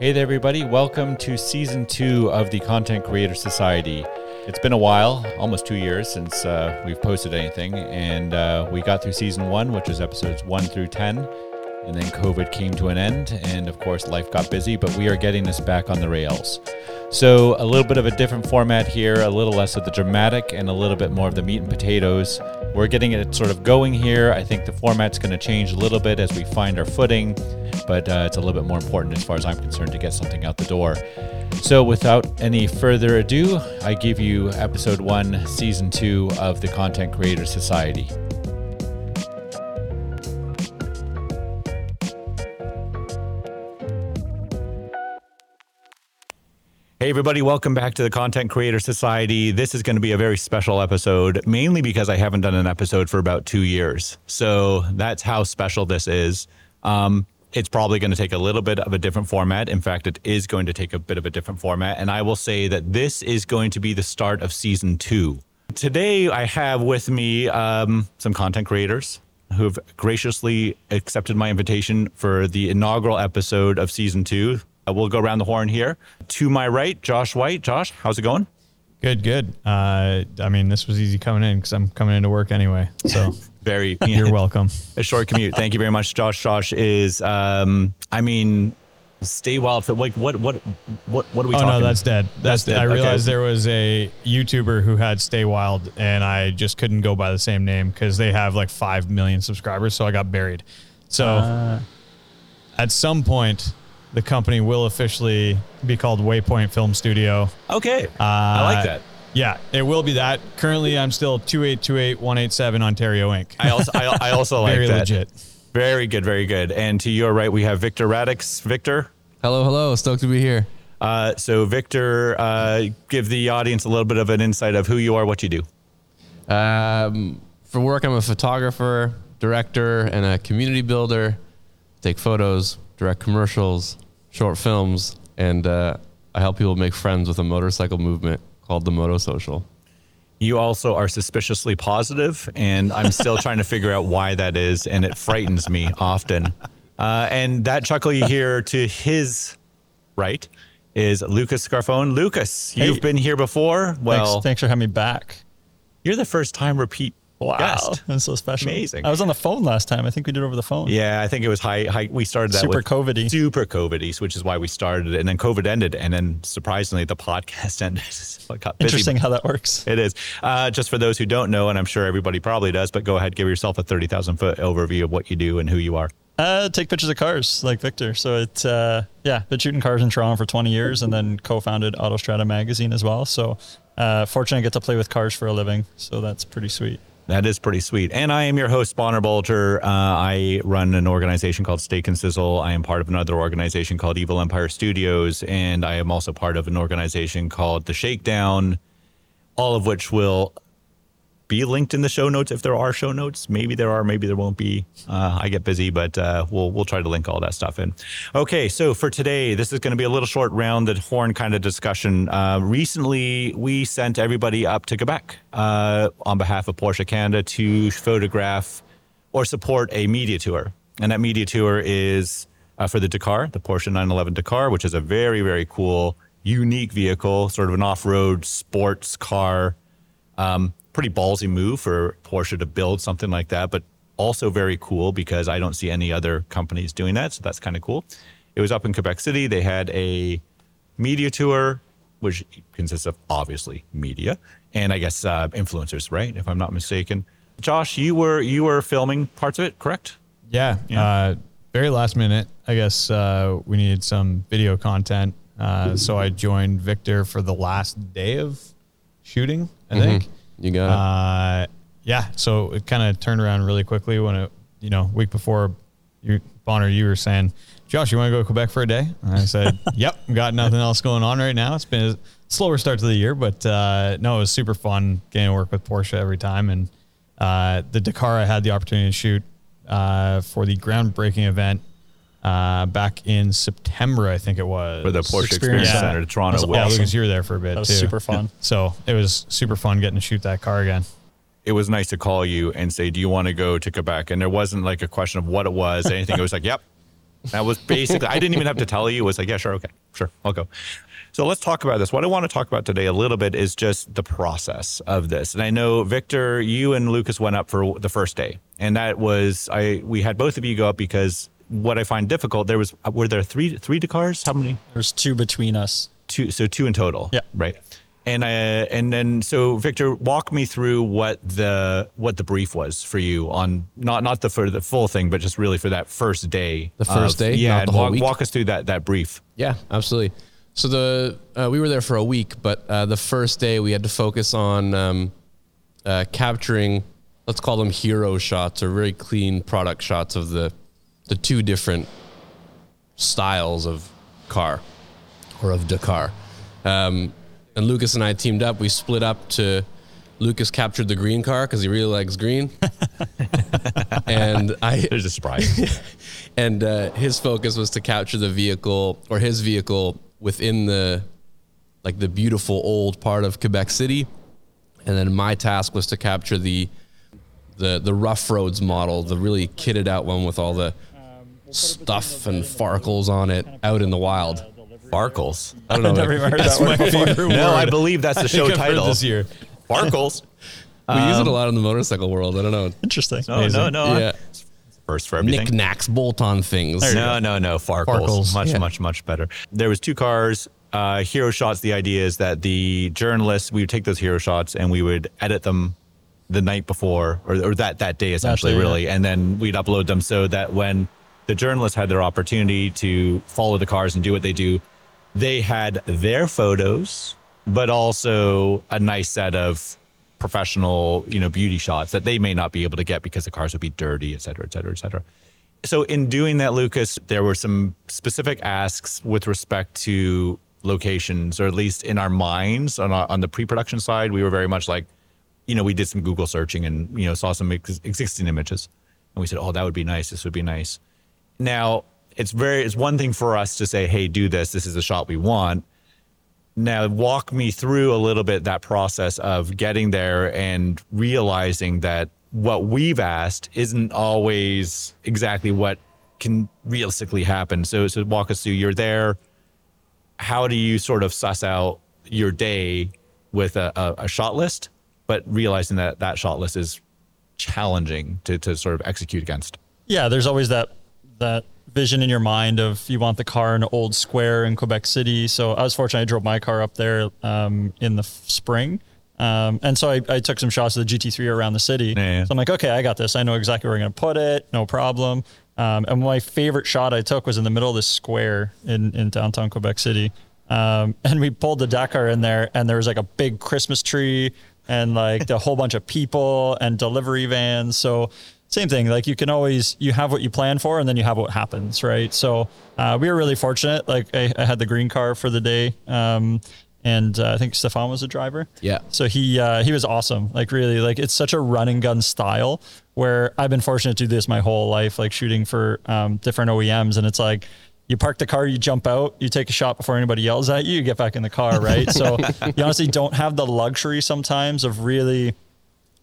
Hey there, everybody. Welcome to season two of the Content Creator Society. It's been a while, almost two years since uh, we've posted anything, and uh, we got through season one, which was episodes one through 10, and then COVID came to an end, and of course, life got busy, but we are getting this back on the rails. So, a little bit of a different format here, a little less of the dramatic and a little bit more of the meat and potatoes. We're getting it sort of going here. I think the format's going to change a little bit as we find our footing, but uh, it's a little bit more important as far as I'm concerned to get something out the door. So, without any further ado, I give you episode one, season two of the Content Creator Society. Hey, everybody, welcome back to the Content Creator Society. This is going to be a very special episode, mainly because I haven't done an episode for about two years. So that's how special this is. Um, it's probably going to take a little bit of a different format. In fact, it is going to take a bit of a different format. And I will say that this is going to be the start of season two. Today, I have with me um, some content creators who have graciously accepted my invitation for the inaugural episode of season two. Uh, we'll go around the horn here. To my right, Josh White. Josh, how's it going? Good, good. Uh, I mean, this was easy coming in because I'm coming into work anyway. So Very. you're welcome. a short commute. Thank you very much, Josh. Josh is, um, I mean, stay wild. Like, what, what, what, what are we Oh talking? no, that's dead. That's That's, dead. I realized Okay. there was a YouTuber who had Stay Wild, and I just couldn't go by the same name because they have like five million subscribers. So I got buried. So Uh. at some point, the company will officially be called Waypoint Film Studio. Okay. I like Uh, that. Yeah, it will be that. Currently, I'm still two eight two eight one eight seven Ontario Inc. I also, I, I also like Very that. legit. Very good. Very good. And to your right, we have Viktor Radics. Viktor. Hello, hello. Stoked to be here. Uh, so Viktor, uh, give the audience a little bit of an insight of who you are, what you do. Um, for work, I'm a photographer, director, and a community builder. Take photos, direct commercials, short films, and uh, I help people make friends with a motorcycle movement called the Motosocial. You also are suspiciously positive, and I'm still trying to figure out why that is, and it frightens me often. Uh, and that chuckle you hear to his right is Lucas Scarfone. Lucas, you've Hey. been here before. Well, thanks, thanks for having me back. you're the first time repeat Wow, guest. that's so special. Amazing. I was on the phone last time. I think we did it over the phone. Yeah, I think it was high. high we started that Super with COVID-y. super COVID-y, which is why we started it, and then COVID ended, and then surprisingly the podcast ended. so got busy. Interesting how that works. It is. Uh, just for those who don't know, and I'm sure everybody probably does, but go ahead, give yourself a 30,000 foot overview of what you do and who you are. Uh, take pictures of cars like Viktor. So it, uh, yeah, been shooting cars in Toronto for 20 years, and then co-founded Autostrata magazine as well. So, uh, fortunate to get to play with cars for a living. So that's pretty sweet. That is pretty sweet. And I am your host, Bonar Bulger. Uh, I run an organization called Steak and Sizzle. I am part of another organization called Evil Empire Studios. And I am also part of an organization called The Shakedown, all of which will be linked in the show notes if there are show notes. Maybe there are, maybe there won't be. Uh, I get busy, but uh, we'll we'll try to link all that stuff in. Okay, so for today, this is going to be a little short rounded horn kind of discussion. Uh, recently, we sent everybody up to Quebec uh, on behalf of Porsche Canada to photograph or support a media tour, and that media tour is uh, for the Dakar, the Porsche 911 Dakar, which is a very very cool, unique vehicle, sort of an off road sports car um, pretty ballsy move for Porsche to build something like that, but also very cool because I don't see any other companies doing that. So that's kind of cool. It was up in Quebec City. They had a media tour, which consists of obviously media and I guess uh, influencers, right? If I'm not mistaken. Josh, you were you were filming parts of it, correct? Yeah. Uh, very last minute. I guess uh, we needed some video content. Uh, so I joined Viktor for the last day of shooting, I think. You got Uh, yeah. So it kind of turned around really quickly when it, you know, week before, you, Bonar, you were saying, Josh, you want to go to Quebec for a day? And I said, yep, got nothing else going on right now. It's been a slower start to the year, but uh, no, it was super fun getting to work with Porsche every time. And uh, the Dakar, I had the opportunity to shoot uh, for the groundbreaking event uh, back in September, I think it was. For the Porsche Experience, Experience Center Center. to Toronto. That's which- Yeah, Awesome. Lucas, you were there for a bit That was too. super fun. So it was super fun getting to shoot that car again. it was nice to call you and say, "Do you want to go to Quebec?" And there wasn't like a question of what it was, anything. it was like, "Yep, That was basically, I didn't even have to tell you. It was like, yeah, sure. Okay, sure. I'll go. So let's talk about this. What I want to talk about today a little bit is just the process of this. And I know Viktor, you and Lucas went up for the first day, and that was I. We had both of you go up because what I find difficult. There was were there three three Dakars? How many? There's two between us. Two. So two in total. Yeah. Right. And I and then so Viktor, walk me through what the what the brief was for you on not not the for the full thing, but just really for that first day. The first of- day, yeah. not the whole walk, week? walk us through that that brief. Yeah, absolutely. So the uh, we were there for a week, but uh, the first day we had to focus on um, uh, capturing, let's call them hero shots or very clean product shots of the the two different styles of car or of Dakar. Um, and Lucas and I teamed up. We split up to. Lucas captured the green car because he really likes green, and I There's a surprise. and uh, his focus was to capture the vehicle or his vehicle within the like the beautiful old part of Quebec City, and then my task was to capture the the the rough roads model, the really kitted out one with all the stuff and farkles on it out in the wild. Barkles. I don't know. Never even heard that word before. No, I believe that's the show I've title. this year. Barkles. we use it a lot in the motorcycle world. I don't know. Interesting. No, no, no. Yeah, First for everything. knickknacks, bolt-on things. No, no, no. Farkles. Farkles. Much, Yeah. much, much better. There was two cars. Uh, hero shots. The idea is that the journalists we would take those hero shots and we would edit them the night before or, or that that day essentially, day, yeah. really, and then we'd upload them so that when the journalists had their opportunity to follow the cars and do what they do, they had their photos, but also a nice set of professional, you know, beauty shots that they may not be able to get because the cars would be dirty, et cetera, et cetera, et cetera. So in doing that, Lucas, there were some specific asks with respect to locations, or at least in our minds on our, on the pre-production side, we were very much like, you know, we did some Google searching and you know saw some ex- existing images, and we said, oh, that would be nice. This would be nice. Now it's very it's one thing for us to say, hey, do this. This is the shot we want. Now walk me through a little bit that process of getting there and realizing that what we've asked isn't always exactly what can realistically happen. So so walk us through. You're there. How do you sort of suss out your day with a, a, a shot list, but realizing that that shot list is challenging to, to sort of execute against? yeah, there's always that that vision in your mind of you want the car in an old square in Quebec City. So I was fortunate; I drove my car up there um, in the spring, um, and so I, I took some shots of the GT3 around the city. Yeah, yeah. So I'm like, okay, I got this. I know exactly where I'm going to put it. No problem. Um, and my favorite shot I took was in the middle of this square in in downtown Quebec City. Um, and we pulled the Dakar in there, and there was like a big Christmas tree and like a whole bunch of people and delivery vans. So same thing. Like you can always you have what you plan for, and then you have what happens, right? So uh, we were really fortunate. Like I, I had the green car for the day, um, and uh, I think Stefan was the driver. Yeah. So he uh, he was awesome. Like really, like it's such a run and gun style where I've been fortunate to do this my whole life, like shooting for um, different OEMs, and it's like. You park the car, you jump out, you take a shot before anybody yells at you, you get back in the car, right? so you honestly don't have the luxury sometimes of really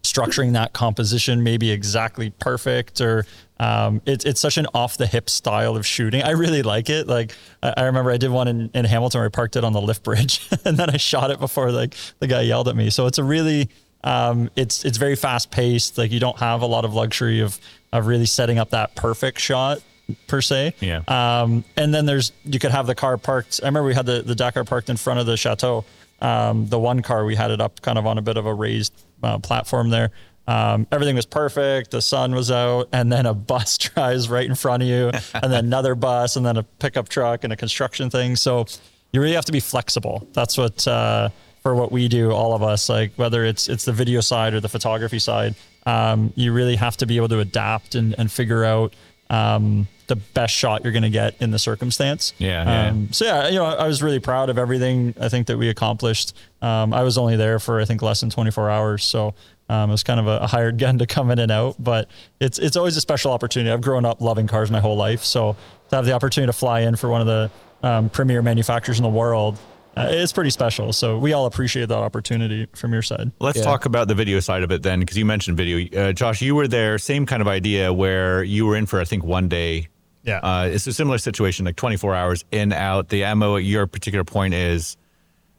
structuring that composition maybe exactly perfect or um, it's it's such an off the hip style of shooting. I really like it. Like I, I remember I did one in, in Hamilton where I parked it on the lift bridge and then I shot it before like the guy yelled at me. So it's a really um, it's it's very fast paced. Like you don't have a lot of luxury of of really setting up that perfect shot per se. Yeah. Um, and then there's you could have the car parked. I remember we had the the Dakar parked in front of the chateau. Um, the one car we had it up kind of on a bit of a raised uh, platform there. Um, everything was perfect. The sun was out, and then a bus drives right in front of you, and then another bus, and then a pickup truck and a construction thing. So you really have to be flexible. That's what uh, for what we do, all of us. Like whether it's it's the video side or the photography side, um, you really have to be able to adapt and, and figure out um, the best shot you're going to get in the circumstance. Yeah, yeah. Um, so yeah, you know, I was really proud of everything I think that we accomplished. Um, I was only there for I think less than 24 hours, so um, it was kind of a, a hired gun to come in and out. But it's it's always a special opportunity. I've grown up loving cars my whole life, so to have the opportunity to fly in for one of the um, premier manufacturers in the world, uh, it's pretty special. So we all appreciate that opportunity from your side. Let's Yeah. talk about the video side of it then, because you mentioned video. Uh, Josh, you were there, same kind of idea where you were in for, I think, one day Yeah. Uh, it's a similar situation, like 24 hours in, out. The MO at your particular point is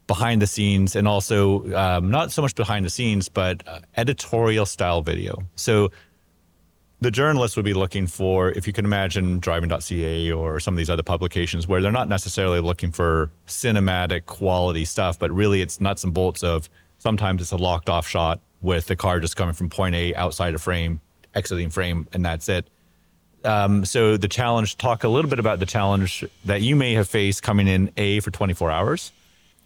behind the scenes and also um, not so much behind the scenes, but uh, editorial style video. So the journalist would be looking for, if you can imagine driving.ca or some of these other publications where they're not necessarily looking for cinematic quality stuff, but really it's nuts and bolts of sometimes it's a locked off shot with the car just coming from point A outside a frame, exiting frame, and that's it. Um, so the challenge, talk a little bit about the challenge that you may have faced coming in A for 24 hours,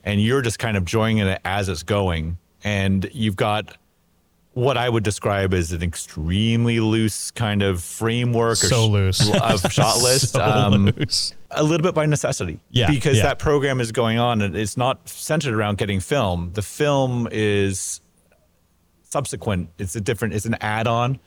and you're just kind of joining it as it's going. And you've got what I would describe as an extremely loose kind of framework or So sh- loose. of shot list. So um, loose. a little bit by necessity. Yeah, Because yeah. that program is going on and it's not centered around getting film. The film is subsequent. It's a different, it's an add-on.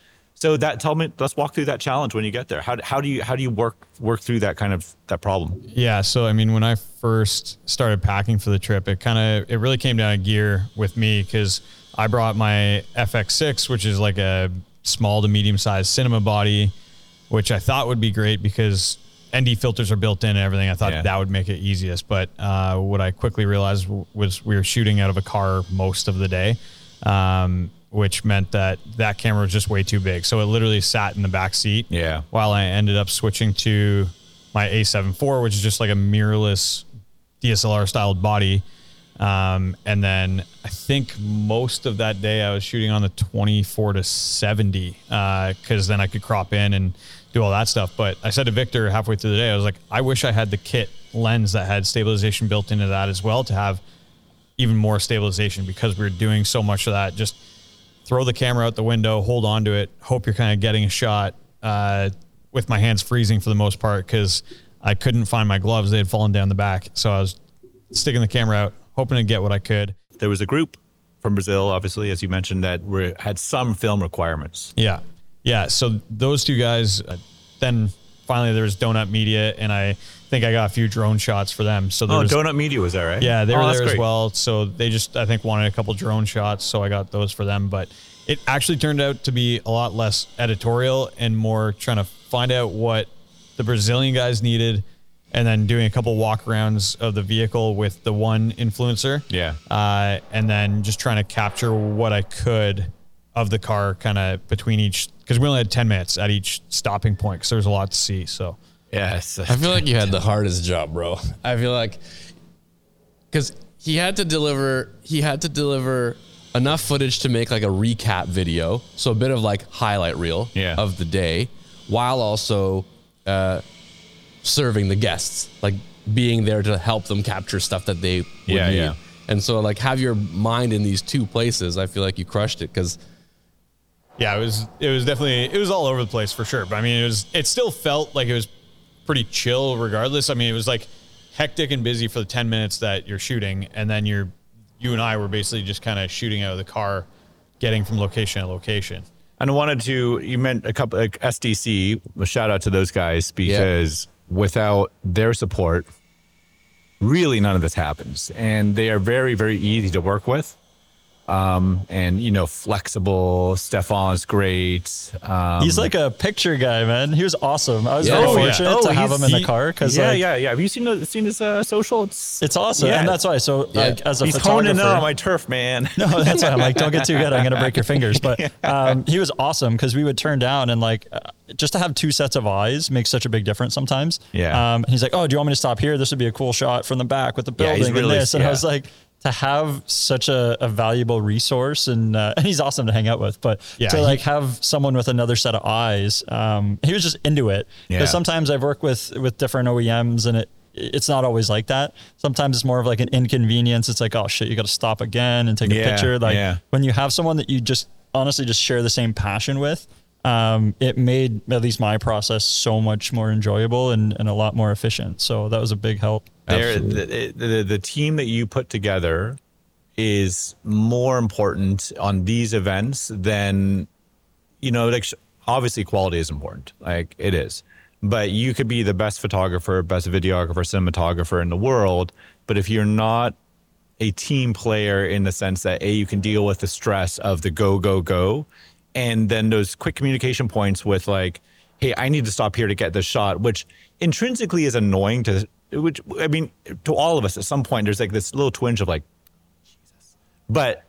So that tell me let's walk through that challenge when you get there. How, how do you how do you work work through that kind of that problem? Yeah, so I mean, when I first started packing for the trip, it kind of it really came down to gear with me because I brought my FX6, which is like a small to medium sized cinema body, which I thought would be great because ND filters are built in and everything. I thought Yeah. that would make it easiest, but uh, what I quickly realized was we were shooting out of a car most of the day. Um, which meant that that camera was just way too big. So it literally sat in the back seat Yeah. while I ended up switching to my A7 IV, which is just like a mirrorless DSLR styled body. Um, and then I think most of that day I was shooting on the 24 to 70 because then I could crop in and do all that stuff. But I said to Viktor halfway through the day, I was like, I wish I had the kit lens that had stabilization built into that as well to have even more stabilization because we were doing so much of that. Just throw the camera out the window, hold on to it, hope you're kind of getting a shot uh, with my hands freezing for the most part because I couldn't find my gloves. They had fallen down the back. So I was sticking the camera out, hoping to get what I could. There was a group from Brazil, obviously, as you mentioned, that were had some film requirements. Yeah. Yeah. So those two guys, uh, then finally there was Donut Media, and I think I got a few drone shots for them. So there Oh, was, Donut Media was there, right? Yeah, they Oh, were there as well. So they just, I think, wanted a couple drone shots. So I got those for them. But it actually turned out to be a lot less editorial and more trying to find out what the Brazilian guys needed and then doing a couple walkarounds of the vehicle with the one influencer. Yeah. Uh, and then just trying to capture what I could of the car kind of between each, because we only had 10 minutes at each stopping point because there's a lot to see. So. Yes. I feel like you had the hardest job, bro. I feel like because he had to deliver, he had to deliver enough footage to make like a recap video, so a bit of like highlight reel Yeah. of the day, while also uh, serving the guests, like being there to help them capture stuff that they would Yeah, need. yeah. And so, like, have your mind in these two places. I feel like you crushed it because Yeah, it was it was definitely it was all over the place for sure. But I mean, it was it still felt like it was pretty chill regardless. I mean, it was like hectic and busy for the 10 minutes that you're shooting and then you're you and I were basically just kind of shooting out of the car getting from location to location. And I wanted to, you meant a couple, like SDC, a shout out to those guys because without their support, really none of this happens. And they are very, very easy to work with. Um, and, you know, flexible. Stefan's great. Um, He's like a picture guy, man. He was awesome. I was Yeah. very Oh, yeah. fortunate Oh, to have him in the he- car because yeah, like, yeah, yeah. Have you seen, the, seen his uh, social? It's, it's awesome, Yeah. and that's why. So Yeah. like as a he's photographer, honing in on my turf, man. no, that's why I'm like, don't get too good. I'm gonna break your fingers. But um, he was awesome because we would turn down and like uh, just to have two sets of eyes makes such a big difference sometimes. Yeah. Um, he's like, oh, do you want me to stop here? This would be a cool shot from the back with the Yeah, building he's really- and this. And I was like. To have such a, a valuable resource and uh, and he's awesome to hang out with, but Yeah, to he- like have someone with another set of eyes, um, he was just into it. Yeah. Because sometimes I've worked with with different OEMs and it it's not always like that. Sometimes it's more of like an inconvenience. It's like, oh shit, you got to stop again and take a Yeah, picture. Like yeah. when you have someone that you just honestly just share the same passion with, um, it made at least my process so much more enjoyable and, and a lot more efficient. So that was a big help. There, the, the, the team that you put together is more important on these events than, you know, like obviously quality is important, like it is. But you could be the best photographer, best videographer, cinematographer in the world. But if you're not a team player in the sense that a you can deal with the stress of the go go go and then those quick communication points with like hey, I need to stop here to get this shot, which intrinsically is annoying to, which I mean, to all of us at some point, there's like this little twinge of like, Jesus. But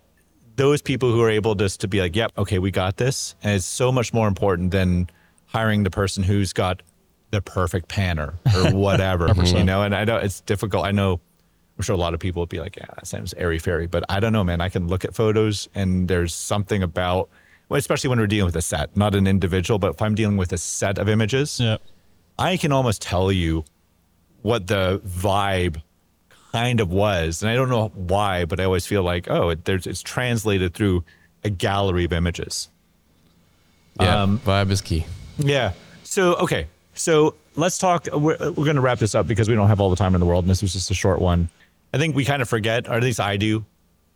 those people who are able just to be like, yep, okay, we got this. And it's so much more important than hiring the person who's got the perfect panner or whatever, you know? And I know it's difficult. I know, I'm sure a lot of people would be like, yeah, that sounds airy fairy, but I don't know, man. I can look at photos and there's something about, well, especially when we're dealing with a set, not an individual, but if I'm dealing with a set of images, Yeah. I can almost tell you what the vibe kind of was. And I don't know why, but I always feel like, oh, it, there's, it's translated through a gallery of images. Yeah, Um, vibe is key. Yeah. So, okay. So let's talk. We're, we're going to wrap this up because we don't have all the time in the world. And this was just a short one. I think we kind of forget, or at least I do,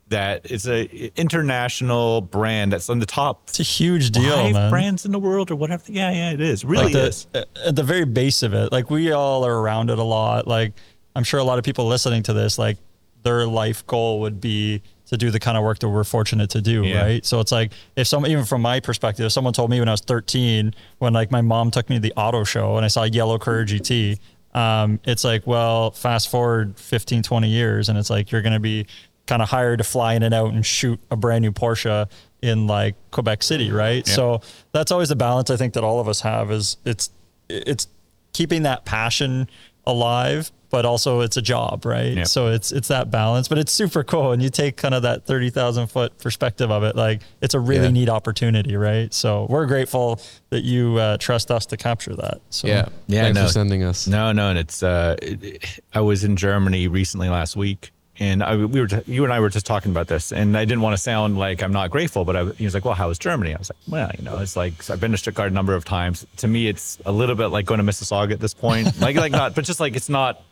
that it's a international brand that's on the top It's a huge deal, five man. brands in the world or whatever. Yeah, yeah, it is. It really like the, is. at the very base of it like we all are around it a lot like i'm sure a lot of people listening to this like their life goal would be to do the kind of work that we're fortunate to do Yeah. right so it's like if some even from my perspective if someone told me when i was 13 when like my mom took me to the auto show and i saw yellow Carrera GT um, it's like well fast forward 15 20 years and it's like you're going to be kind of hired to fly in and out and shoot a brand new porsche in like quebec city right Yeah. so that's always the balance I think that all of us have is it's it's keeping that passion alive but also it's a job right Yeah. so it's it's that balance but it's super cool and you take kind of that 30,000 foot perspective of it like it's a really Yeah. neat opportunity right so we're grateful that you uh, trust us to capture that so Yeah. Yeah, Thanks no. for sending us. No, no, and it's. Uh, it, it- I was in Germany recently last week, and I, we were. T- you and I were just talking about this, and I didn't want to sound like I'm not grateful, but I, he was like, "Well, how was Germany?" I was like, "Well, you know, it's like so I've been to Stuttgart a number of times. To me, it's a little bit like going to Mississauga at this point. like, like not, but just like it's not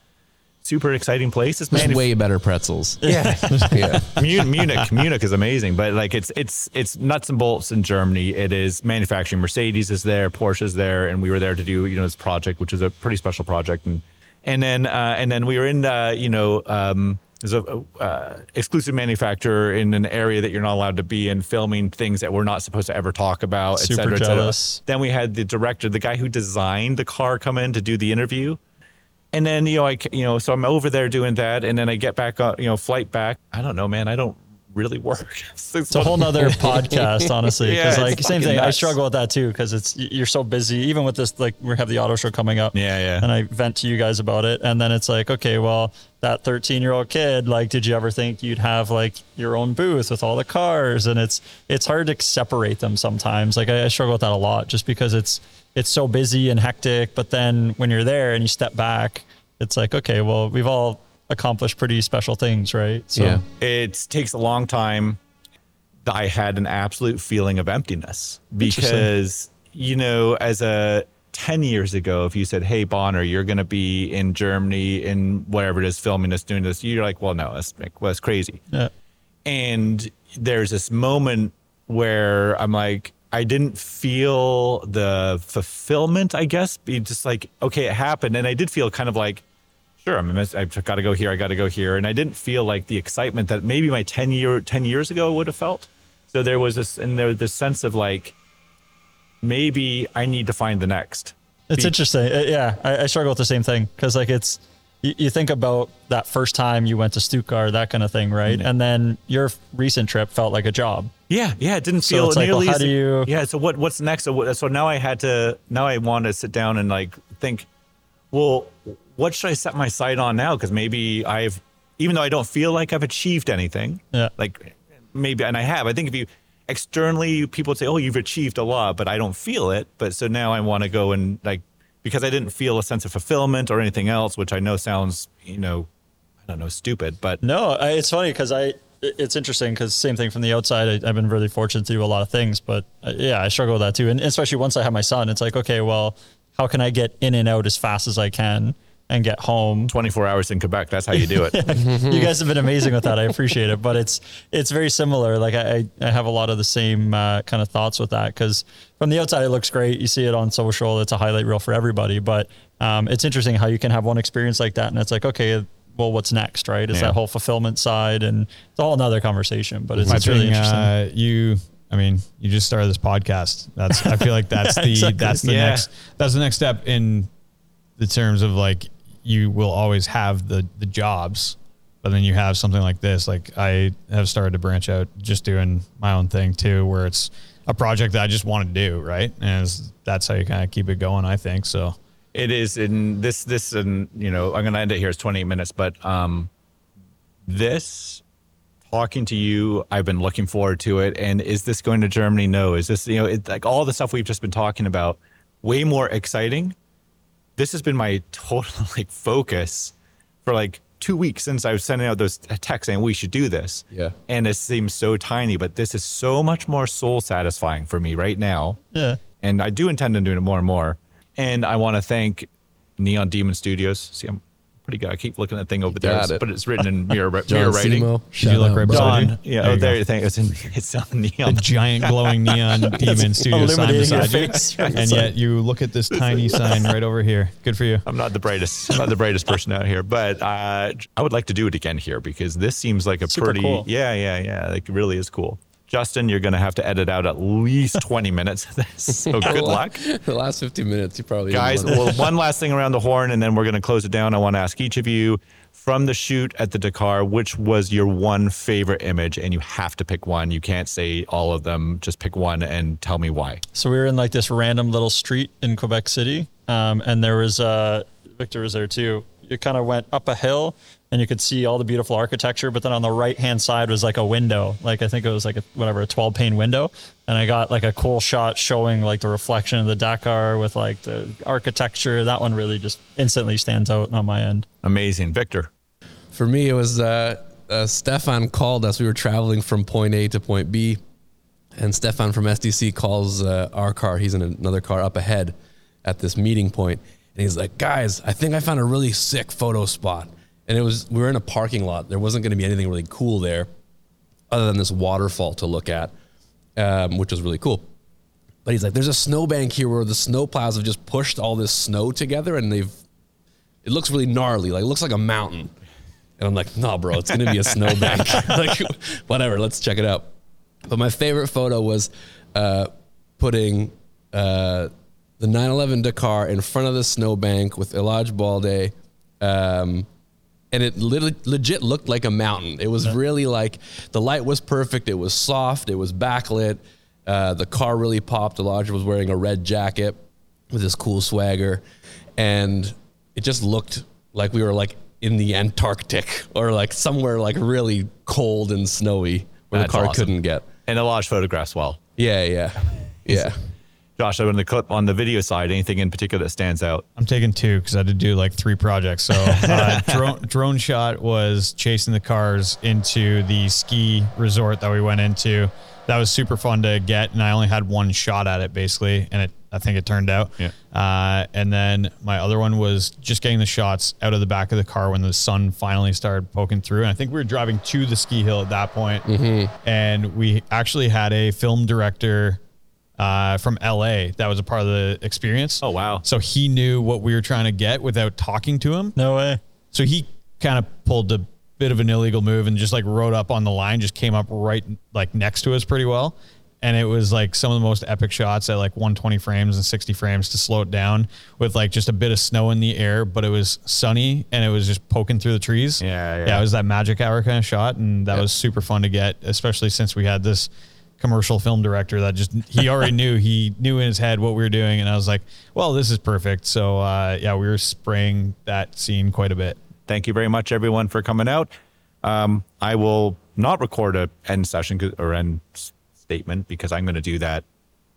super exciting place. It's Just way better pretzels. yeah. yeah. Munich, Munich, Munich is amazing, but like it's it's it's nuts and bolts in Germany. It is manufacturing. Mercedes is there, Porsche is there, and we were there to do you know this project, which is a pretty special project, and and then uh, and then we were in uh, you know um, there's a uh, exclusive manufacturer in an area that you're not allowed to be in, filming things that we're not supposed to ever talk about, et Super cetera, et cetera. jealous. Then we had the director, the guy who designed the car, come in to do the interview. And then you know I you know so I'm over there doing that, and then I get back on you know flight back. I don't know, man. I don't really work. It's a whole nother podcast, honestly. Yeah, Because it's like same thing. I struggle with that too because it's you're so busy. Even with this, like we have the auto show coming up. Yeah, yeah. And I vent to you guys about it, and then it's like, okay, well, that 13 year old kid, like, did you ever think you'd have like your own booth with all the cars? And it's it's hard to separate them sometimes. Like I, I struggle with that a lot, just because it's it's so busy and hectic. But then when you're there and you step back, it's like, okay, well, we've all accomplished pretty special things, right? So Yeah. it takes a long time. I had an absolute feeling of emptiness because you know, as a 10 years ago, if you said, Hey, Bonar, you're going to be in Germany in whatever it is, filming this, doing this, you're like, Well, no, that's, well, that's crazy. yeah. and there's this moment where I'm like, I didn't feel the fulfillment, I guess, be just like, okay, it happened. And I did feel kind of like, sure, I'm, I've got to go here, I got to go here. And I didn't feel like the excitement that maybe my 10 year, 10 years ago would have felt. So there was this, and there was this sense of like, maybe I need to find the next. It's Be- interesting. Uh, yeah, I, I struggle with the same thing because like it's you, you think about that first time you went to Stuttgart, that kind of thing, right? And then your recent trip felt like a job. Yeah, yeah, it didn't So feel it's like, well, how do you- Yeah, so what? What's next? So, so now I had to. Now I want to sit down and like think. Well, what should I set my sight on now? Because maybe I've, even though I don't feel like I've achieved anything. Yeah. Like maybe, and I have. I think if you externally, people say, "Oh, you've achieved a lot," but I don't feel it. But so now I want to go and like because I didn't feel a sense of fulfillment or anything else, which I know sounds, you know, I don't know, stupid, but No, I, it's funny because I. It's interesting because same thing from the outside. I, I've been really fortunate to do a lot of things, but uh, yeah, I struggle with that too. And especially once I have my son, it's like, okay, well, how can I get in and out as fast as I can and get home? 24 hours in Quebec, that's how you do it. you guys have been amazing with that. I appreciate it, but it's it's very similar. Like I I have a lot of the same uh, kind of thoughts with that because from the outside it looks great. You see it on social. It's a highlight reel for everybody, but um, it's interesting how you can have one experience like that, and it's like okay. Well, what's next, right? Is Yeah. that whole fulfillment side, and it's a whole another conversation. But it's, it's really thing, interesting. uh, you I mean, you just started this podcast. That's I feel like that's the Exactly. that's the Yeah. next that's the next step in the terms of like you will always have the the jobs, but then you have something like this. Like I have started to branch out, just doing my own thing too, where it's a project that I just want to do, right? And that's how you kind of keep it going. I think so. It is in this this and you know I'm gonna end it here. It's 28 minutes, but um, this talking to you, I've been looking forward to it. And is this going to Germany? No. Is this you know like all the stuff we've just been talking about? Way more exciting. This has been my total like focus for like two weeks since I was sending out those texts saying we should do this. Yeah. And it seems so tiny, but this is so much more soul satisfying for me right now Yeah. and I do intend on doing it more and more. And I want to thank Neon Demon Studios. See, I'm pretty good. I keep looking at that thing over there, got it. but it's written in mirror, mirror writing. Simo, you look right beside you? John, yeah, There oh, there you think it's in it's on the neon. giant glowing neon demon studio sign illuminating your beside you, face. and yet you look at this tiny sign right over here. Good for you. I'm not the brightest, I'm not the brightest person out here, but uh, I would like to do it again here because this seems like a Super pretty, cool. yeah, yeah, yeah, like it really is cool. Justin, you're going to have to edit out at least 20 minutes of this. So good luck. The last 15 minutes, you probably Guys, well, one last thing around the horn, and then we're going to close it down. I want to ask each of you from the shoot at the Dakar, which was your one favorite image? And you have to pick one. You can't say all of them. Just pick one and tell me why. So we were in like this random little street in Quebec City, um, and there was uh, Viktor was there too. You kind of went up a hill, and you could see all the beautiful architecture. But then on the right hand side was like a window, like I think it was like a whatever a twelve pane window, and I got like a cool shot showing like the reflection of the Dakar with like the architecture. That one really just instantly stands out on my end. Amazing, Viktor. For me, it was uh, uh, Stefan called us. We were traveling from point A to point B, and Stefan from SDC calls uh, our car. He's in another car up ahead at this meeting point, and he's like, "Guys, I think I found a really sick photo spot." And it was we were in a parking lot. There wasn't going to be anything really cool there, other than this waterfall to look at, um, which was really cool. But he's like, "There's a snowbank here where the snowplows have just pushed all this snow together, and they've it looks really gnarly. Like it looks like a mountain. And I'm like, nah, bro, it's gonna be a snowbank. like, whatever, let's check it out. But my favorite photo was uh, putting uh, the 911 Dakar in front of the snowbank with Elijah Balde. Um, and it literally, legit looked like a mountain. It was really like the light was perfect. It was soft. It was backlit. Uh, the car really popped. Elijah was wearing a red jacket with his cool swagger, and it just looked like we were like in the Antarctic or like somewhere like really cold and snowy where That's the car awesome. couldn't get. And Elijah photographs well. Yeah, yeah, yeah. Josh, I went on the clip on the video side, anything in particular that stands out? I'm taking two because I had to do like three projects. So uh, drone, drone shot was chasing the cars into the ski resort that we went into. That was super fun to get, and I only had one shot at it basically, and it I think it turned out. Yeah. Uh, and then my other one was just getting the shots out of the back of the car when the sun finally started poking through. And I think we were driving to the ski hill at that point. and we actually had a film director uh, from LA that was a part of the experience. Oh, wow. So he knew what we were trying to get without talking to him. No way. So he kind of pulled a bit of an illegal move and just like rode up on the line, just came up right like next to us pretty well. And it was like some of the most epic shots at like 120 frames and 60 frames to slow it down with like just a bit of snow in the air, but it was sunny and it was just poking through the trees. Yeah, yeah. Yeah, it was that magic hour kind of shot. And that Yep. was super fun to get, especially since we had this commercial film director that just he already knew he knew in his head what we were doing and i was like well this is perfect so uh, yeah we were spraying that scene quite a bit Thank you very much, everyone, for coming out. Um, I will not record a end session or end statement because I'm going to do that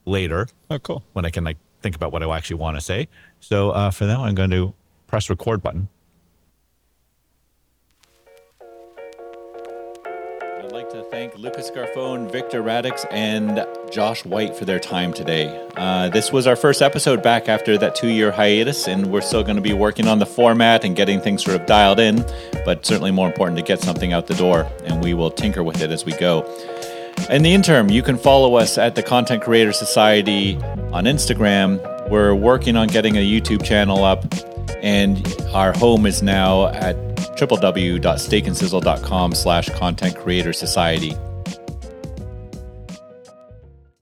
later Oh, cool. when I can like think about what I actually want to say. So uh, for now, I'm going to press record button. Thank Lucas Scarfone, Viktor Radics, and Josh White for their time today. Uh, this was our first episode back after that two year hiatus, and we're still going to be working on the format and getting things sort of dialed in, but certainly more important to get something out the door, and we will tinker with it as we go. In the interim, you can follow us at the Content Creator Society on Instagram. We're working on getting a YouTube channel up, and our home is now at www.steakandsizzle.com slash content creator society.